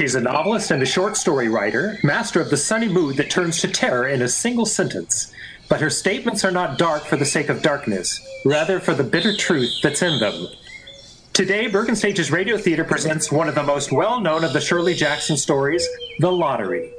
She's a novelist and a short story writer, master of the sunny mood that turns to terror in a single sentence. But her statements are not dark for the sake of darkness, rather for the bitter truth that's in them. Today, Bergen Stage's Radio Theater presents one of the most well known of the Shirley Jackson stories, The Lottery.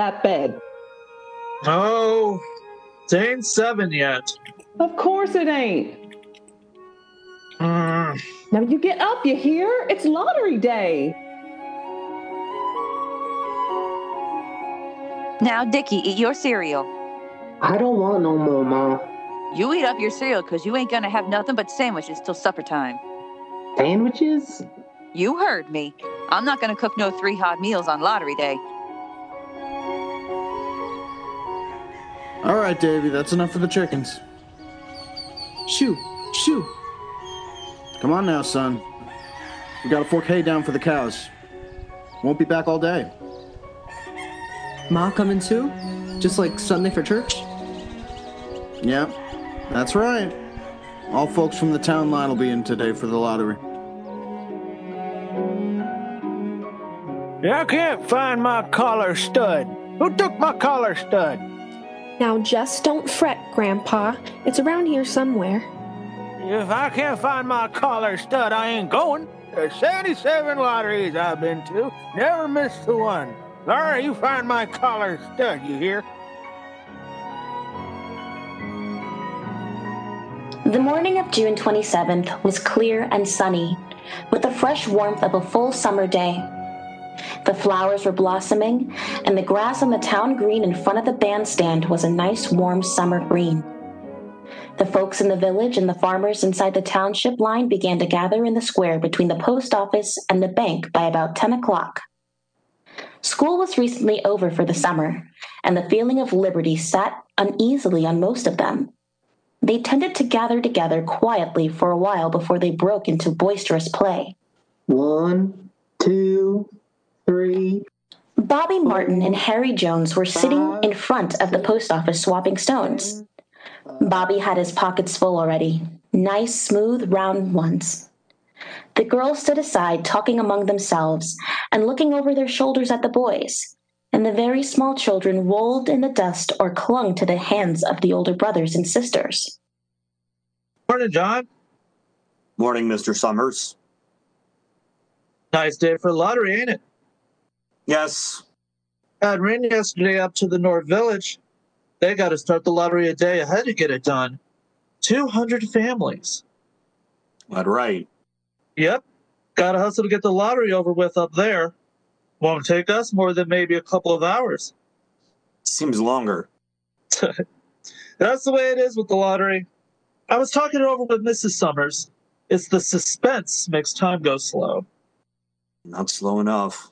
That bed. Oh, it ain't seven yet. Of course it ain't. Mm. Now you get up, you hear? It's lottery day. Now, Dickie, eat your cereal. I don't want no more, Mom. You eat up your cereal because you ain't gonna have nothing but sandwiches till supper time. Sandwiches? You heard me. I'm not gonna cook no three hot meals on lottery day. All right, Davy, that's enough for the chickens. Shoo, shoo. Come on now, son. We gotta fork hay down for the cows. Won't be back all day. Ma coming too? Just like Sunday for church? Yep, that's right. All folks from the town line will be in today for the lottery. I can't find my collar stud. Who took my collar stud? Now just don't fret, Grandpa. It's around here somewhere. If I can't find my collar stud, I ain't going. There's 77 lotteries I've been to. Never missed the one. Laura, you find my collar stud, you hear? The morning of June 27th was clear and sunny, with the fresh warmth of a full summer day. The flowers were blossoming, and the grass on the town green in front of the bandstand was a nice warm summer green. The folks in the village and the farmers inside the township line began to gather in the square between the post office and the bank by about 10 o'clock. School was recently over for the summer, and the feeling of liberty sat uneasily on most of them. They tended to gather together quietly for a while before they broke into boisterous play. One, two, three. Bobby Martin and Harry Jones were sitting in front of the post office swapping stones. Bobby had his pockets full already. Nice, smooth, round ones. The girls stood aside, talking among themselves and looking over their shoulders at the boys, and the very small children rolled in the dust or clung to the hands of the older brothers and sisters. Morning, John. Morning, Mr. Summers. Nice day for the lottery, ain't it? Yes, had ran yesterday up to the North Village. They got to start the lottery a day ahead to get it done. 200 families. that right. Yep. Got to hustle to get the lottery over with up there. Won't take us more than maybe a couple of hours. Seems longer. That's the way it is with the lottery. I was talking it over with Mrs. Summers. It's the suspense makes time go slow. Not slow enough.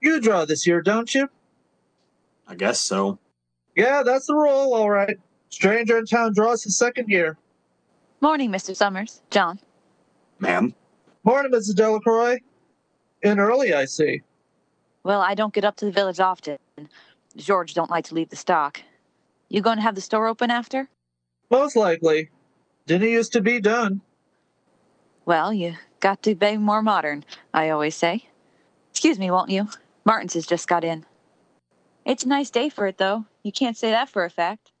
You draw this year, don't you? I guess so. Yeah, that's the rule, all right. Stranger in town draws his second year. Morning, Mr. Summers. John. Ma'am, Morning, Mrs. Delacroix. In early, I see. Well, I don't get up to the village often. George don't like to leave the stock. You going to have the store open after? Most likely. Didn't used to be done. Well, you got to be more modern, I always say. Excuse me, won't you? Martin's has just got in. It's a nice day for it, though. You can't say that for a fact.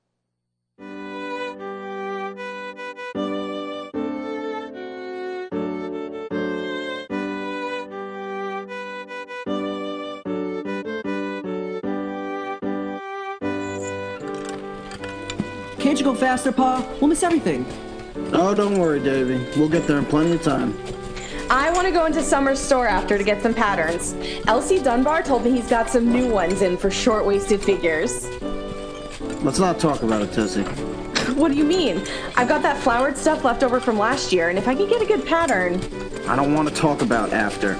Can't you go faster, Pa? We'll miss everything. Oh, don't worry, Davy. We'll get there in plenty of time. I want to go into Summer's store after to get some patterns. Elsie Dunbar told me he's got some new ones in for short waisted figures. Let's not talk about it, Tessie. What do you mean? I've got that flowered stuff left over from last year, and if I can get a good pattern. I don't want to talk about after.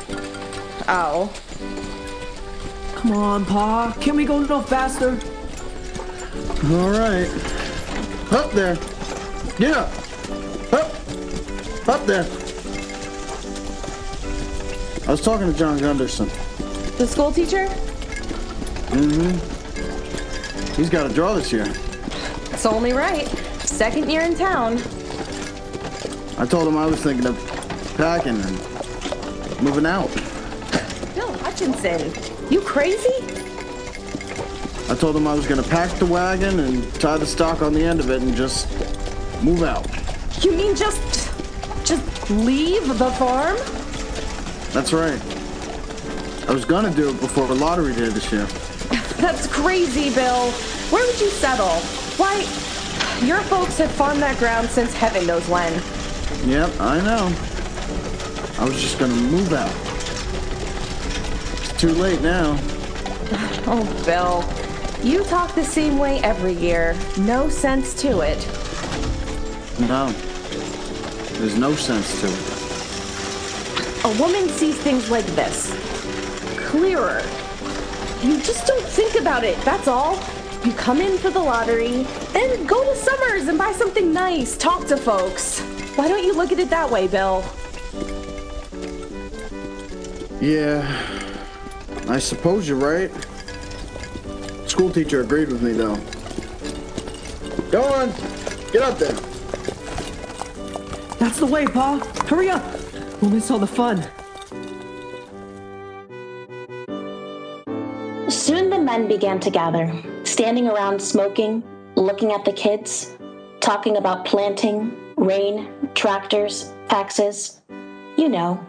Oh. Come on, Pa. Can we go no faster? All right. Up there. Get up. Up. Up there. I was talking to John Gunderson. The school teacher? Mm-hmm. He's got a draw this year. It's only right. Second year in town. I told him I was thinking of packing and moving out. Bill Hutchinson, you crazy? I told him I was going to pack the wagon and tie the stock on the end of it and just move out. You mean just. just leave the farm? That's right. I was to do it before the lottery day this year. That's crazy, Bill. Where would you settle? Why, your folks have farmed that ground since heaven knows when. Yep, I know. I was just to move out. It's too late now. Oh, Bill. You talk the same way every year. No sense to it. No. There's no sense to it. A woman sees things like this. Clearer. You just don't think about it, that's all. You come in for the lottery, then go to Summers and buy something nice, talk to folks. Why don't you look at it that way, Bill? Yeah, I suppose you're right. School teacher agreed with me, though. Go on, get up there. That's the way, Pa. Hurry up. We'll miss all the fun. Soon the men began to gather, standing around smoking, looking at the kids, talking about planting, rain, tractors, taxes. You know.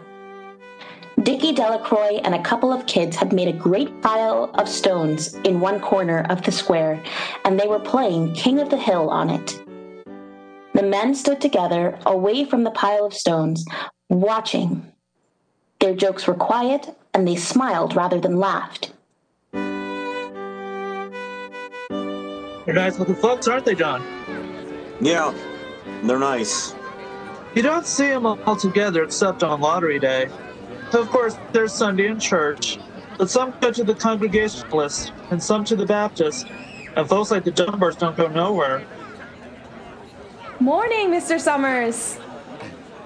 Dickie Delacroix and a couple of kids had made a great pile of stones in one corner of the square, and they were playing King of the Hill on it. The men stood together away from the pile of stones, watching. Their jokes were quiet, and they smiled rather than laughed. They're nice looking folks, aren't they, John? Yeah, they're nice. You don't see them all together except on lottery day. Of course, there's Sunday in church, but some go to the Congregationalist and some to the Baptist, and folks like the Dunbars don't go nowhere. Morning, Mr. Summers.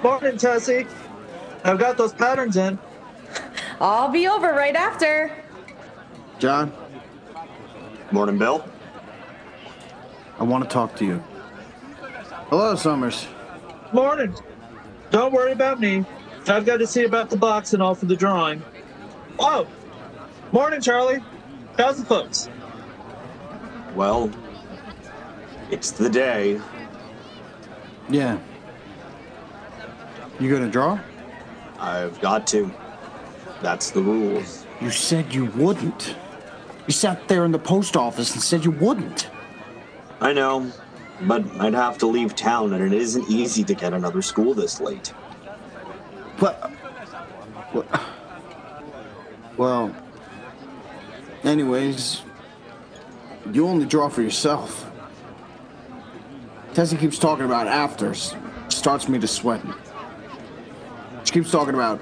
Morning, Tessie. I've got those patterns in. I'll be over right after. John, Morning, Bill. I want to talk to you. Hello, Summers. Morning. Don't worry about me. I've got to see about the box and all for the drawing. Oh, morning, Charlie. How's the folks? Well, it's the day. Yeah. You gonna draw? I've got to. That's the rules. You said you wouldn't. You sat there in the post office and said you wouldn't. I know, but I'd have to leave town, and it isn't easy to get another school this late. But. Well, well. Anyways, you only draw for yourself. Tessie keeps talking about afters. Starts me to sweating. She keeps talking about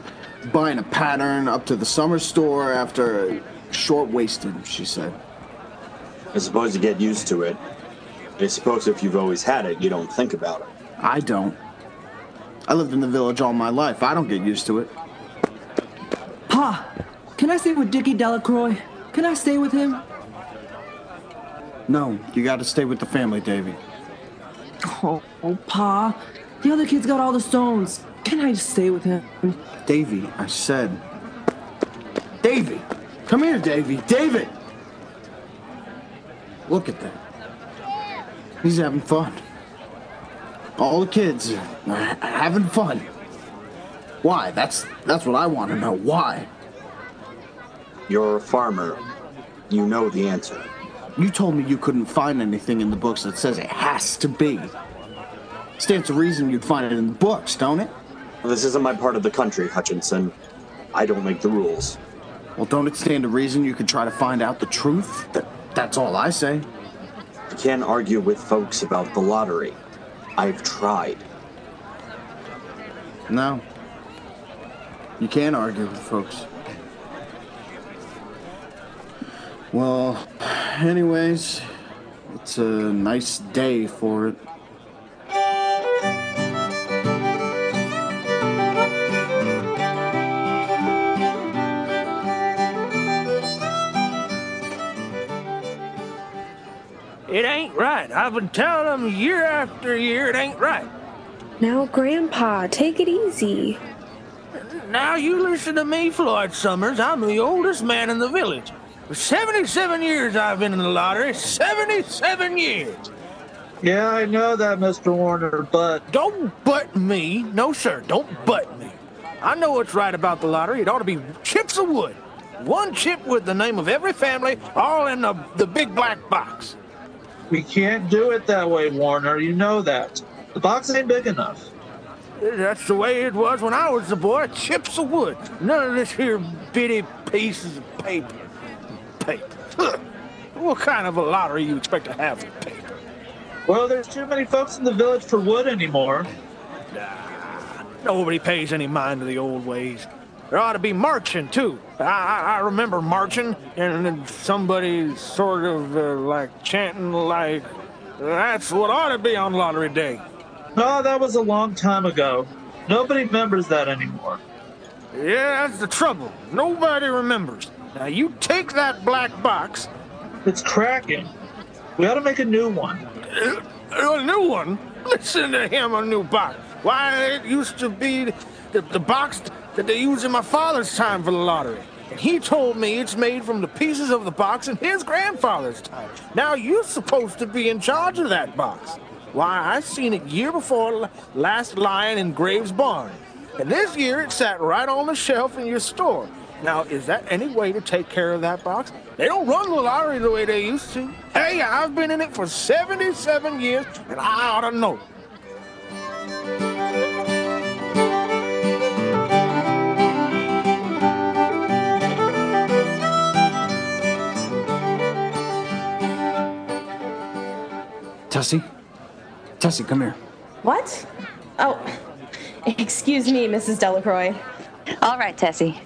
buying a pattern up to the summer store after short waisted, she said. I suppose you get used to it. I suppose if you've always had it, you don't think about it. I don't. I lived in the village all my life. I don't get used to it. Pa, can I stay with Dickie Delacroix? Can I stay with him? No, you gotta stay with the family, Davy. Oh, oh, Pa. The other kids got all the stones. Can I just stay with him? Davy, I said. Davy! Come here, Davy! David! Look at that. He's having fun. All the kids are having fun. Why? That's that's what I want to know. Why? You're a farmer. You know the answer. You told me you couldn't find anything in the books that says it has to be. Stands to reason you'd find it in the books, don't it? This isn't my part of the country, Hutchinson. I don't make the rules. Well, don't it stand to reason you could try to find out the truth? That, that's all I say. You can't argue with folks about the lottery. I've tried. No. You can't argue with folks. Well, anyways, it's a nice day for it. It ain't right. I've been telling them year after year it ain't right. Now, Grandpa, take it easy. Now you listen to me, Floyd Summers. I'm the oldest man in the village. For 77 years I've been in the lottery. 77 years. Yeah, I know that, Mr. Warner, but. Don't butt me. No, sir, don't butt me. I know what's right about the lottery. It ought to be chips of wood. One chip with the name of every family, all in the, the big black box. We can't do it that way, Warner. You know that. The box ain't big enough. That's the way it was when I was a boy. Chips of wood. None of this here bitty pieces of paper. Paper. Huh. What kind of a lottery you expect to have with paper? Well, there's too many folks in the village for wood anymore. Nah, nobody pays any mind to the old ways. There ought to be marching, too. I, I, I remember marching, and somebody sort of uh, like chanting, like, that's what ought to be on lottery day. No, that was a long time ago. Nobody remembers that anymore. Yeah, that's the trouble. Nobody remembers. Now, you take that black box. It's cracking. We ought to make a new one. A new one? Listen to him, a new box. Why, it used to be the, the box that they used in my father's time for the lottery. And he told me it's made from the pieces of the box in his grandfather's time. Now you're supposed to be in charge of that box. Why, I seen it year before last lying in Graves' barn. And this year it sat right on the shelf in your store. Now, is that any way to take care of that box? They don't run the lottery the way they used to. Hey, I've been in it for 77 years, and I ought to know. Tessie? Tessie, come here. What? Oh, excuse me, Mrs. Delacroix. All right, Tessie.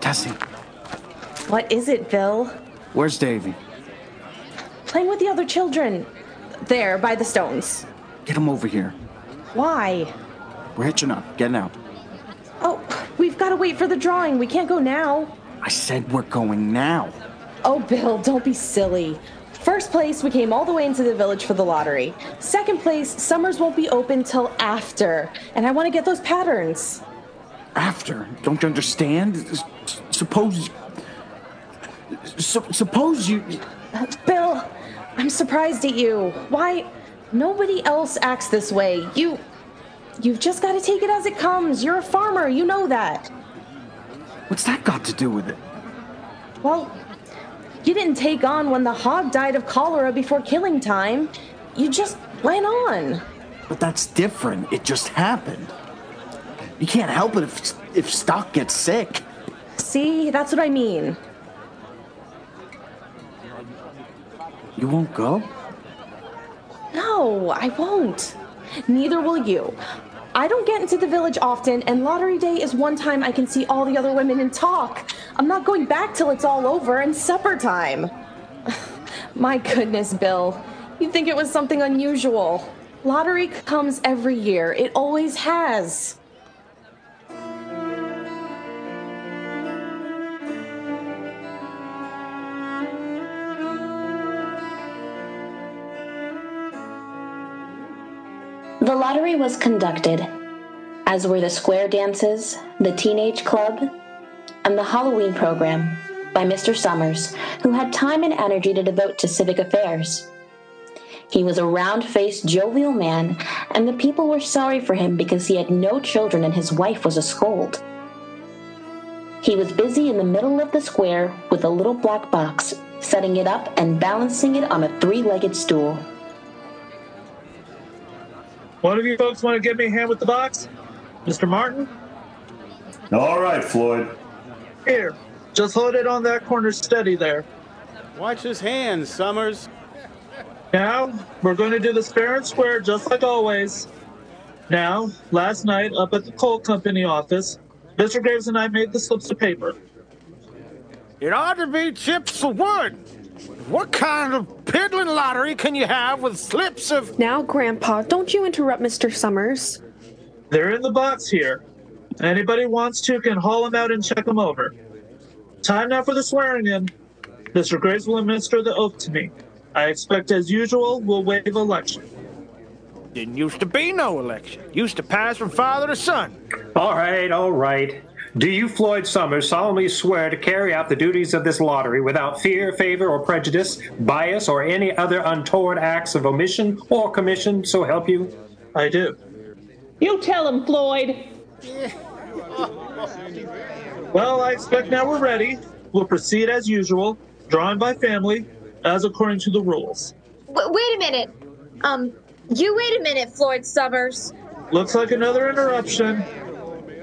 Tessie, What is it, Bill? where's Davy? Playing with the other children. There, by the stones. Get him over here. Why? We're hitching up. Getting out. Oh, we've got to wait for the drawing. We can't go now. I said we're going now. Oh, Bill, don't be silly. First place, we came all the way into the village for the lottery. Second place, Summers won't be open till after. And I want to get those patterns. After. Don't you understand? S- Suppose. Su- suppose you. Uh, Bill, I'm surprised at you. Why? Nobody else acts this way. You. You've just got to take it as it comes. You're a farmer. You know that. What's that got to do with it? Well, you didn't take on when the hog died of cholera before killing time. You just went on. But that's different. It just happened. You can't help it if if stock gets sick. See, that's what I mean. You won't go? No, I won't. Neither will you. I don't get into the village often, and lottery day is one time I can see all the other women and talk. I'm not going back till it's all over and supper time. My goodness, Bill. You'd think it was something unusual. Lottery comes every year, it always has. The lottery was conducted, as were the square dances, the teenage club, and the Halloween program by Mr. Summers, who had time and energy to devote to civic affairs. He was a round faced, jovial man, and the people were sorry for him because he had no children and his wife was a scold. He was busy in the middle of the square with a little black box, setting it up and balancing it on a three legged stool. One of you folks want to give me a hand with the box? Mr. Martin? All right, Floyd. Here, just hold it on that corner steady there. Watch his hands, Summers. Now, we're going to do this fair and square just like always. Now, last night up at the coal company office, Mr. Graves and I made the slips of paper. It ought to be chips of wood. What kind of piddling lottery can you have with slips of. Now, Grandpa, don't you interrupt Mr. Summers. They're in the box here. Anybody wants to can haul them out and check them over. Time now for the swearing in. Mr. Graves will administer the oath to me. I expect, as usual, we'll waive election. Didn't used to be no election. Used to pass from father to son. All right, all right. Do you, Floyd Summers, solemnly swear to carry out the duties of this lottery without fear, favor, or prejudice, bias, or any other untoward acts of omission or commission, so help you? I do. You tell him, Floyd. Well, I expect now we're ready. We'll proceed as usual, drawn by family, as according to the rules. W- wait a minute. Um, you wait a minute, Floyd Summers. Looks like another interruption.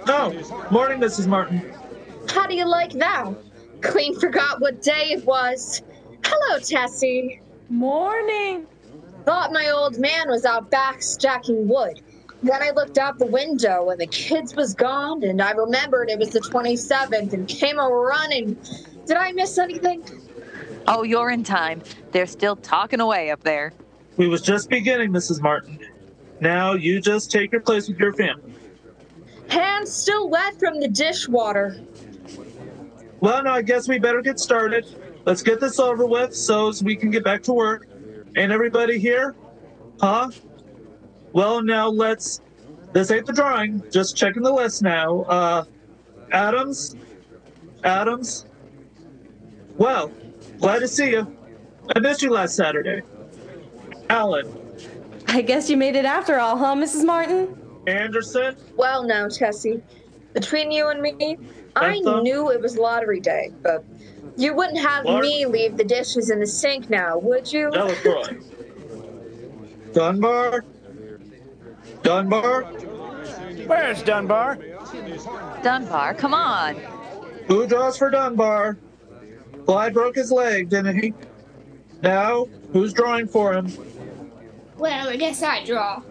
Oh, morning, Mrs. Martin. How do you like that? Clean forgot what day it was. Hello, Tessie. Morning. Thought my old man was out back stacking wood. Then I looked out the window and the kids was gone, and I remembered it was the 27th and came a running. Did I miss anything? Oh, you're in time. They're still talking away up there. We was just beginning, Mrs. Martin. Now you just take your place with your family. Hands still wet from the dishwater. Well, now I guess we better get started. Let's get this over with so we can get back to work. Ain't everybody here? Huh? Well, now let's. This ain't the drawing. Just checking the list now. Uh, Adams? Adams? Well, glad to see you. I missed you last Saturday. Allen. I guess you made it after all, huh, Mrs. Martin? Anderson? Well, now, Tessie, between you and me, I Bethel? knew it was lottery day, but you wouldn't have Clark? me leave the dishes in the sink now, would you? Delacroix. Dunbar? Dunbar? Where's Dunbar? Dunbar, come on. Who draws for Dunbar? Clyde broke his leg, didn't he? Now, who's drawing for him? Well, I guess I draw.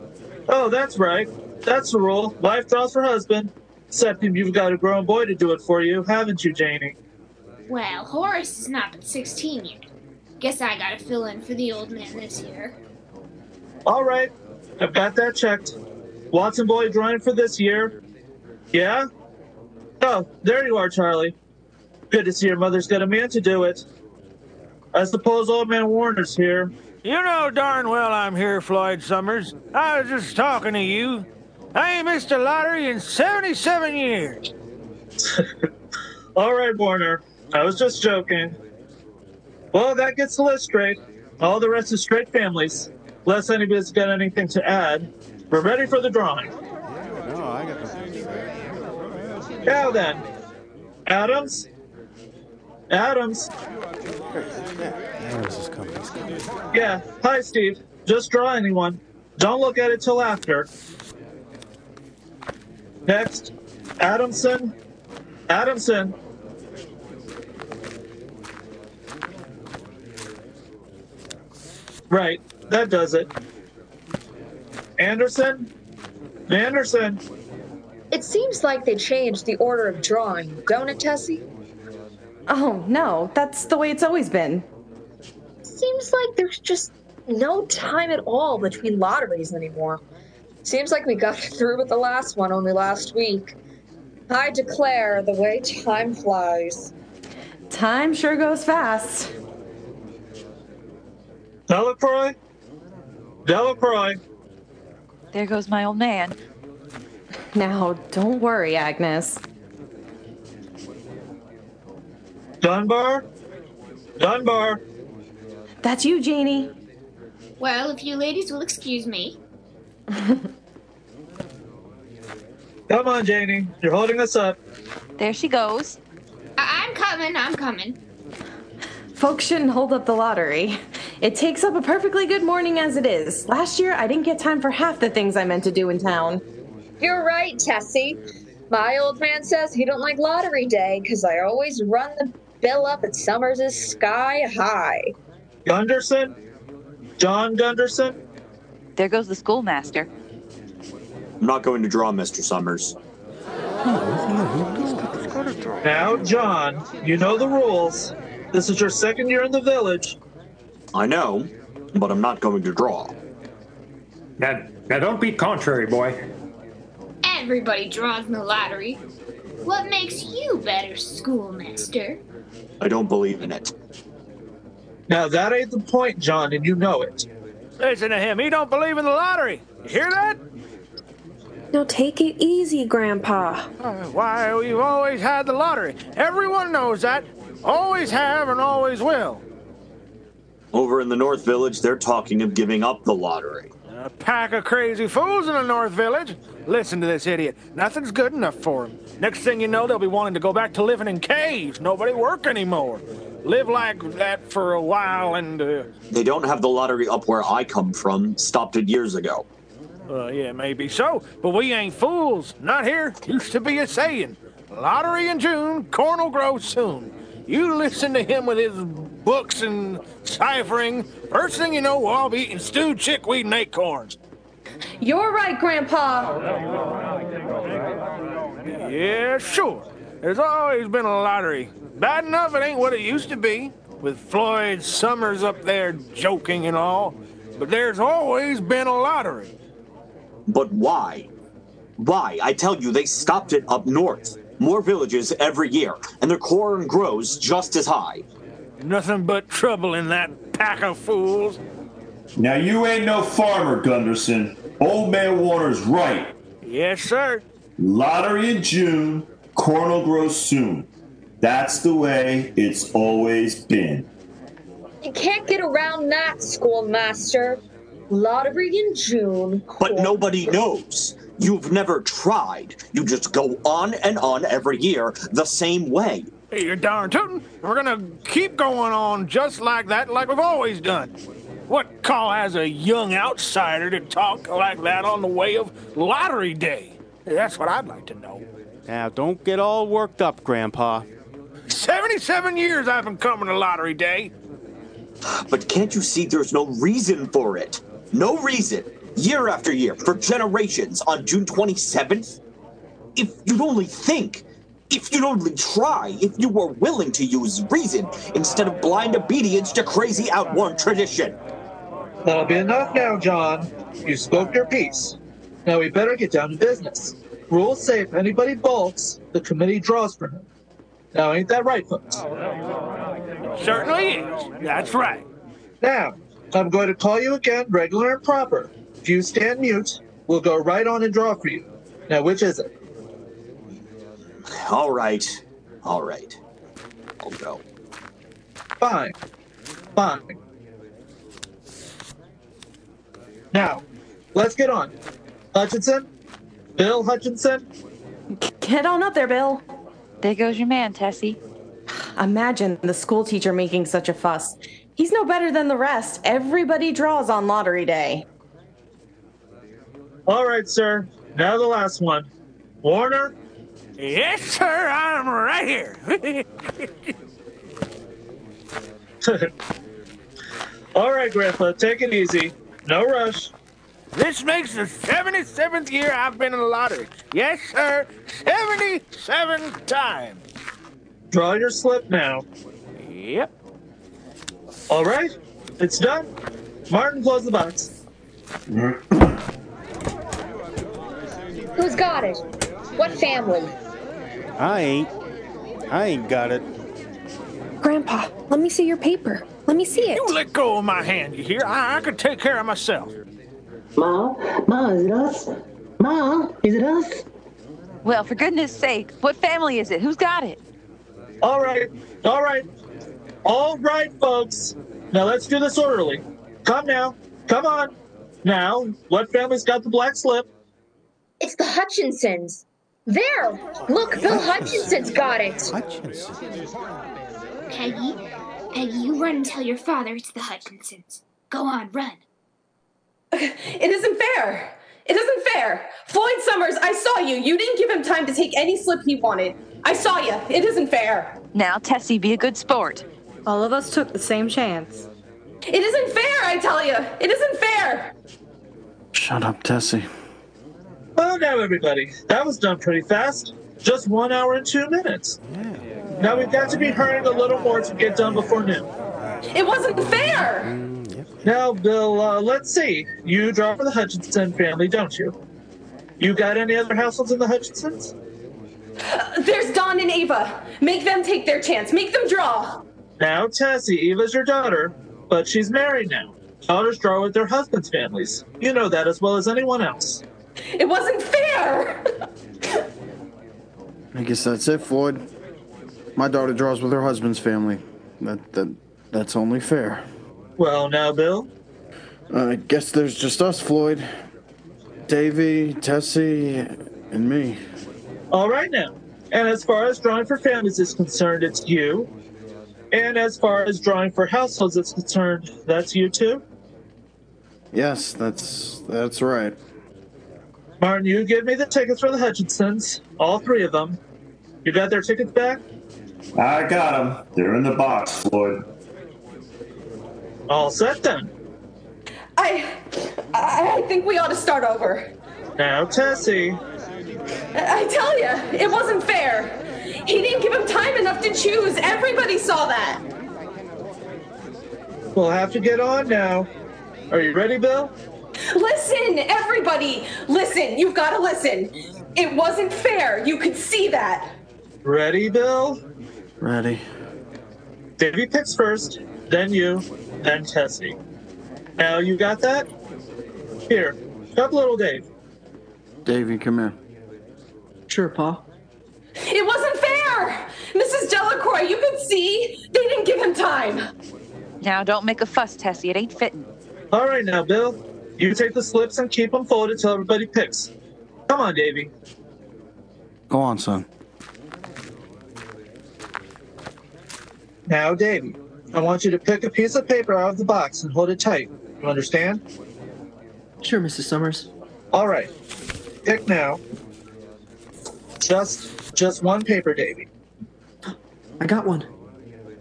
Oh, that's right. That's the rule. Wife draws for husband. Except if you've got a grown boy to do it for you, haven't you, Janie? Well, Horace is not been 16 yet. Guess I gotta fill in for the old man this year. All right, I've got that checked. Watson boy drawing for this year. Yeah? Oh, there you are, Charlie. Good to see your mother's got a man to do it. I suppose old man Warner's here. You know darn well I'm here, Floyd Summers. I was just talking to you. I ain't missed a lottery in 77 years. All right, Warner. I was just joking. Well, that gets the list straight. All the rest is straight families. Unless anybody's got anything to add, we're ready for the drawing. No, I got the. Now then, Adams. Adams. Adams is coming. Yeah. Hi, Steve. Just draw anyone. Don't look at it till after. Next, Adamson. Adamson. Right. That does it. Anderson. Anderson. It seems like they changed the order of drawing, don't it, Tessie? Oh, no, that's the way it's always been. Seems like there's just no time at all between lotteries anymore. Seems like we got through with the last one only last week. I declare the way time flies. Time sure goes fast. Delacroix. Delacroix. There goes my old man. Now, don't worry, Agnes. Dunbar. Dunbar. That's you, Janie. Well, if you ladies will excuse me. Come on, Janie. You're holding us up. There she goes. I- I'm coming, I'm coming. Folks shouldn't hold up the lottery. It takes up a perfectly good morning as it is. Last year, I didn't get time for half the things I meant to do in town. You're right, Tessie. My old man says he don't like lottery day because I always run the bill up at Summers' sky high. Gunderson? John Gunderson? There goes the schoolmaster. I'm not going to draw, Mr. Summers. Now, John, you know the rules. This is your second year in the village. I know, but I'm not going to draw. Now, now don't be contrary, boy. Everybody draws in the lottery. What makes you better, schoolmaster? I don't believe in it. Now, that ain't the point, John, and you know it. Listen to him. He don't believe in the lottery. You hear that? Now take it easy, Grandpa. Uh, why, we've always had the lottery. Everyone knows that. Always have and always will. Over in the North Village, they're talking of giving up the lottery. A pack of crazy fools in the North Village. Listen to this idiot. Nothing's good enough for him. Next thing you know, they'll be wanting to go back to living in caves. Nobody work anymore. Live like that for a while and, uh, They don't have the lottery up where I come from. Stopped it years ago. uh, yeah, maybe so, but we ain't fools. Not here. Used to be a saying. Lottery in June, corn will grow soon. You listen to him with his books and ciphering. First thing you know, we'll all be eating stewed chickweed and acorns. You're right, Grandpa. Yeah, sure. There's always been a lottery. Bad enough it ain't what it used to be, with Floyd Summers up there joking and all. But there's always been a lottery. But why? Why? I tell you, they stopped it up north. More villages every year, and their corn grows just as high. Nothing but trouble in that pack of fools. Now you ain't no farmer, Gunderson. Old man Warner's right. Yes, sir. Lottery in June, corn will grow soon. That's the way it's always been. You can't get around that, schoolmaster. Lottery in June. But nobody knows. You've never tried. You just go on and on every year the same way. Hey, you're darn tootin'. We're gonna keep going on just like that, like we've always done. What call has a young outsider to talk like that on the way of lottery day? That's what I'd like to know. Now, don't get all worked up, Grandpa. 77 years I've been coming to lottery day. But can't you see there's no reason for it? No reason. Year after year, for generations, on June 27th? If you'd only think, if you'd only try, if you were willing to use reason instead of blind obedience to crazy outworn tradition. That'll be enough now, John. You spoke your piece. Now we better get down to business. Rules say if anybody bolts, the committee draws for him. Now, ain't that right, folks? Certainly is. That's right. Now, I'm going to call you again regular and proper. If you stand mute, we'll go right on and draw for you. Now, which is it? All right. All right. I'll go. Fine. Fine. Now, let's get on. Hutchinson? Bill Hutchinson? Get on up there, Bill. There goes your man, Tessie. Imagine the school teacher making such a fuss. He's no better than the rest. Everybody draws on lottery day. All right, sir. Now the last one. Warner? Yes, sir, I'm right here. All right, Grandpa, take it easy. No rush. this makes the 77th year I've been in the lottery. Yes, sir, 77 times. Draw your slip now. Yep. All right, it's done. Martin, close the box. Who's got it? What family? I ain't. I ain't got it. Grandpa, let me see your paper. Let me see it. You let go of my hand, you hear? I, I can take care of myself. Ma, Ma, is it us? Ma, is it us? Well, for goodness sake, what family is it? Who's got it? All right, all right. All right, folks. Now let's do this orderly. Come now. Come on. Now, what family's got the black slip? It's the Hutchinsons. There! Look, Bill Hutchinson's got it. Hutchinsons! Peggy, Peggy, you run and tell your father it's the Hutchinsons. Go on, run. It isn't fair. It isn't fair. Floyd Summers, I saw you. You didn't give him time to take any slip he wanted. I saw you. It isn't fair. Now, Tessie, be a good sport. All of us took the same chance. It isn't fair, I tell you. It isn't fair. Shut up, Tessie. Well, now, everybody, that was done pretty fast. Just one hour and two minutes. Now we've got to be hurrying a little more to get done before noon. It wasn't fair! Now, Bill, uh, let's see. You draw for the Hutchinson family, don't you? You got any other households in the Hutchinsons? There's Don and Eva. Make them take their chance. Make them draw. Now, Tessie, Eva's your daughter, but she's married now. Daughters draw with their husbands' families. You know that as well as anyone else. It wasn't fair! I guess that's it, Floyd. My daughter draws with her husband's family. That that that's only fair. Well, now, Bill. I guess there's just us, Floyd. Davy, Tessie, and me. All right now. And as far as drawing for families is concerned, it's you. And as far as drawing for households is concerned, that's you too. Yes, that's that's right. Martin, you give me the tickets for the Hutchinsons, all three of them. You got their tickets back? I got them. They're in the box, Floyd. All set then. I. I think we ought to start over. Now, Tessie. I tell you, it wasn't fair. He didn't give him time enough to choose. Everybody saw that. We'll have to get on now. Are you ready, Bill? Listen, everybody, listen. You've got to listen. It wasn't fair. You could see that. Ready, Bill? Ready. Davy picks first, then you, then Tessie. Now, you got that? Here, help little Dave. Davy, come here. Sure, Pa. It wasn't fair. Mrs. Delacroix, you could see. They didn't give him time. Now, don't make a fuss, Tessie. It ain't fitting. All right, now, Bill. You take the slips and keep them folded till everybody picks. Come on, Davy. Go on, son. Now, Davy, I want you to pick a piece of paper out of the box and hold it tight. You understand? Sure, Mrs. Summers. All right. Pick now. Just, just one paper, Davy. I got one.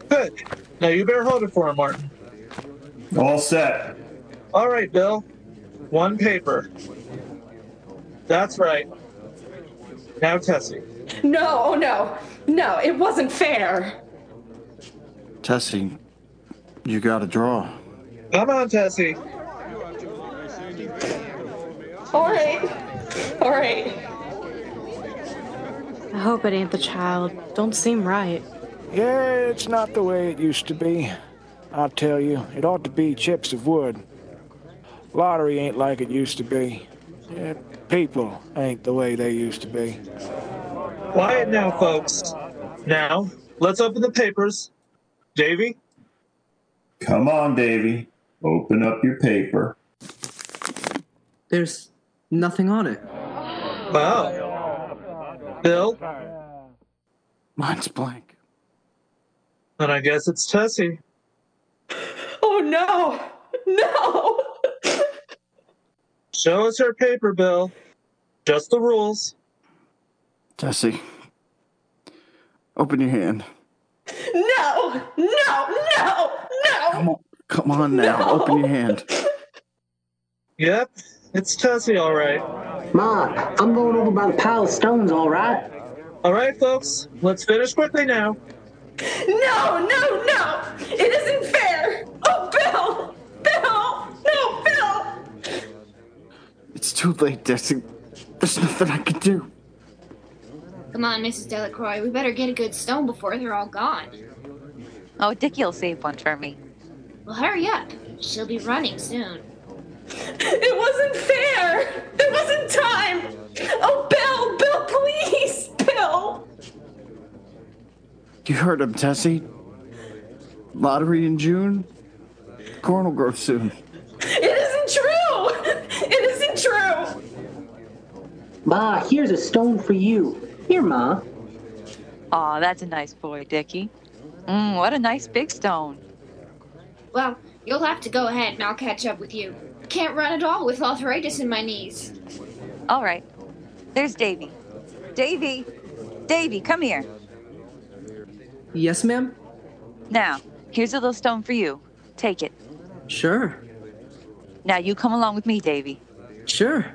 Good. Now you better hold it for him, Martin. All set. All right, Bill. One paper. That's right. Now, Tessie. No, oh no. No, it wasn't fair. Tessie, you gotta draw. Come on, Tessie. All right. All right. I hope it ain't the child. Don't seem right. Yeah, it's not the way it used to be. I'll tell you, it ought to be chips of wood. Lottery ain't like it used to be. Yeah, people ain't the way they used to be. Quiet now, folks. Now, let's open the papers. Davy? Come on, Davy. Open up your paper. There's nothing on it. Wow. Bill? Mine's blank. Then I guess it's Tessie. Oh no. No. Show us her paper, Bill. Just the rules. Tessie, open your hand. No. No. No. No. Come on, come on now. No. Open your hand. Yep, it's Tessie, all right. Ma, I'm going over by the pile of stones, all right? All right, folks, let's finish quickly now. No, no, no! It isn't fair! Oh, Bill! Bill! No, Bill! It's too late, Tessie. There's nothing I can do. Come on, Mrs. Delacroix. We better get a good stone before they're all gone. Oh, Dickie'll save one for me. Well, hurry up. She'll be running soon. It wasn't fair! There wasn't time! Oh, Bill! Bill, please! Bill! You heard him, Tessie. Lottery in June. Corn will grow soon. It isn't true! It isn't true! Ma, here's a stone for you. Here, Ma. Aw, that's a nice boy, Dickie. Mm, what a nice big stone. Well, you'll have to go ahead and I'll catch up with you. Can't run at all with arthritis in my knees. All right. There's Davy. Davy! Davy, come here. Yes, ma'am? Now, here's a little stone for you. Take it. Sure. Now you come along with me, Davy. Sure.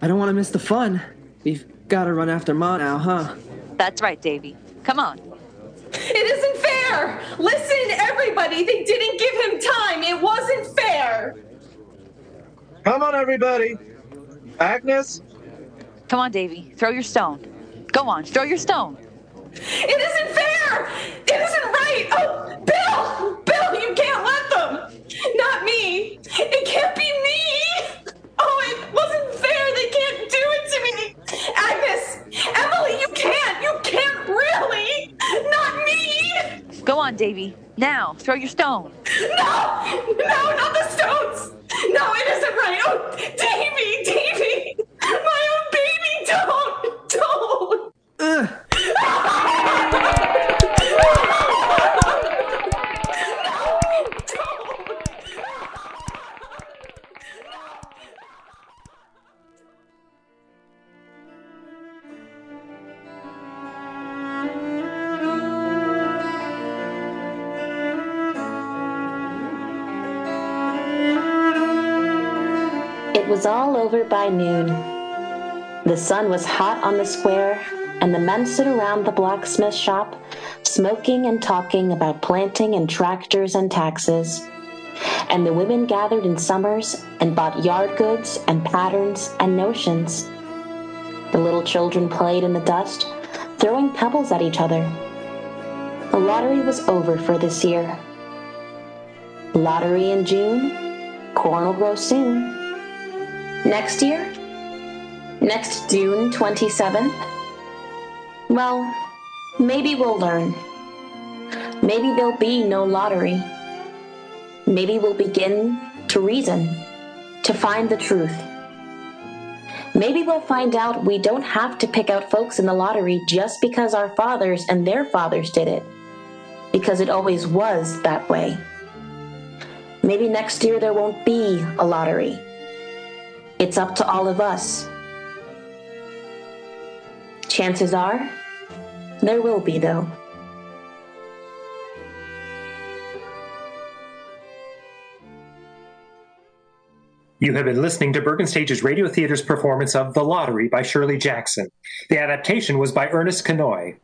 I don't want to miss the fun. We've got to run after Ma now, huh? That's right, Davy. Come on. It isn't fair! Listen, everybody, they didn't give him time. It wasn't fair. Come on, everybody. Agnes? Come on, Davy. Throw your stone. Go on, throw your stone. It isn't fair! It isn't right! Oh, Bill! Bill, you can't let them! Not me! It can't be me! Oh, it wasn't fair! They can't do it to me! Agnes! Emily, you can't! You can't really! Not me! Go on, Davy. Now, throw your stone. No! No, not the stones! No, it isn't right! Oh, Davy! Over by noon. The sun was hot on the square, and the men stood around the blacksmith shop, smoking and talking about planting and tractors and taxes. And the women gathered in summers and bought yard goods and patterns and notions. The little children played in the dust, throwing pebbles at each other. The lottery was over for this year. Lottery in June, corn will grow soon. Next year? Next June 27th? Well, maybe we'll learn. Maybe there'll be no lottery. Maybe we'll begin to reason, to find the truth. Maybe we'll find out we don't have to pick out folks in the lottery just because our fathers and their fathers did it, because it always was that way. Maybe next year there won't be a lottery. It's up to all of us. Chances are, there will be, though. You have been listening to Bergen Stage's Radio Theater's performance of The Lottery by Shirley Jackson. The adaptation was by Ernest Kinoy.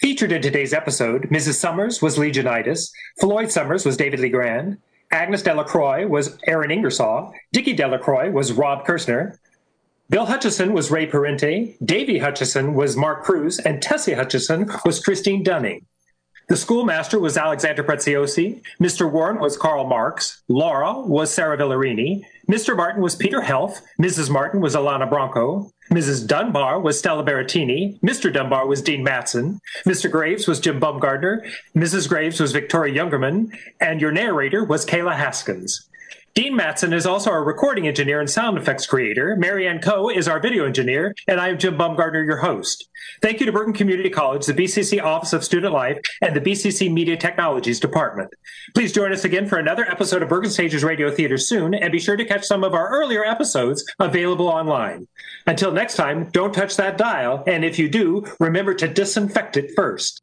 Featured in today's episode, Mrs. Summers was Legionitis, Floyd Summers was David Lee Grand, Agnes Delacroix was Aaron Ingersoll, Dickie Delacroix was Rob Kirshner, Bill Hutchinson was Ray Parente, Davy Hutchinson was Mark Cruz, and Tessie Hutchinson was Christine Dunning. The schoolmaster was Alexander Preziosi, Mr. Warren was Karl Marx, Laura was Sarah Villarini, Mr. Martin was Peter Helf, Mrs. Martin was Alana Bronco, Mrs. Dunbar was Stella Berrettini, Mr. Dunbar was Dean Matson, Mr. Graves was Jim Bumgardner, Mrs. Graves was Victoria Youngerman, and your narrator was Kayla Haskins. Dean Matson is also our recording engineer and sound effects creator. Marianne Coe is our video engineer, and I am Jim Bumgardner, your host. Thank you to Bergen Community College, the BCC Office of Student Life, and the BCC Media Technologies Department. Please join us again for another episode of Bergen Stages Radio Theater soon, and be sure to catch some of our earlier episodes available online. Until next time, don't touch that dial, and if you do, remember to disinfect it first.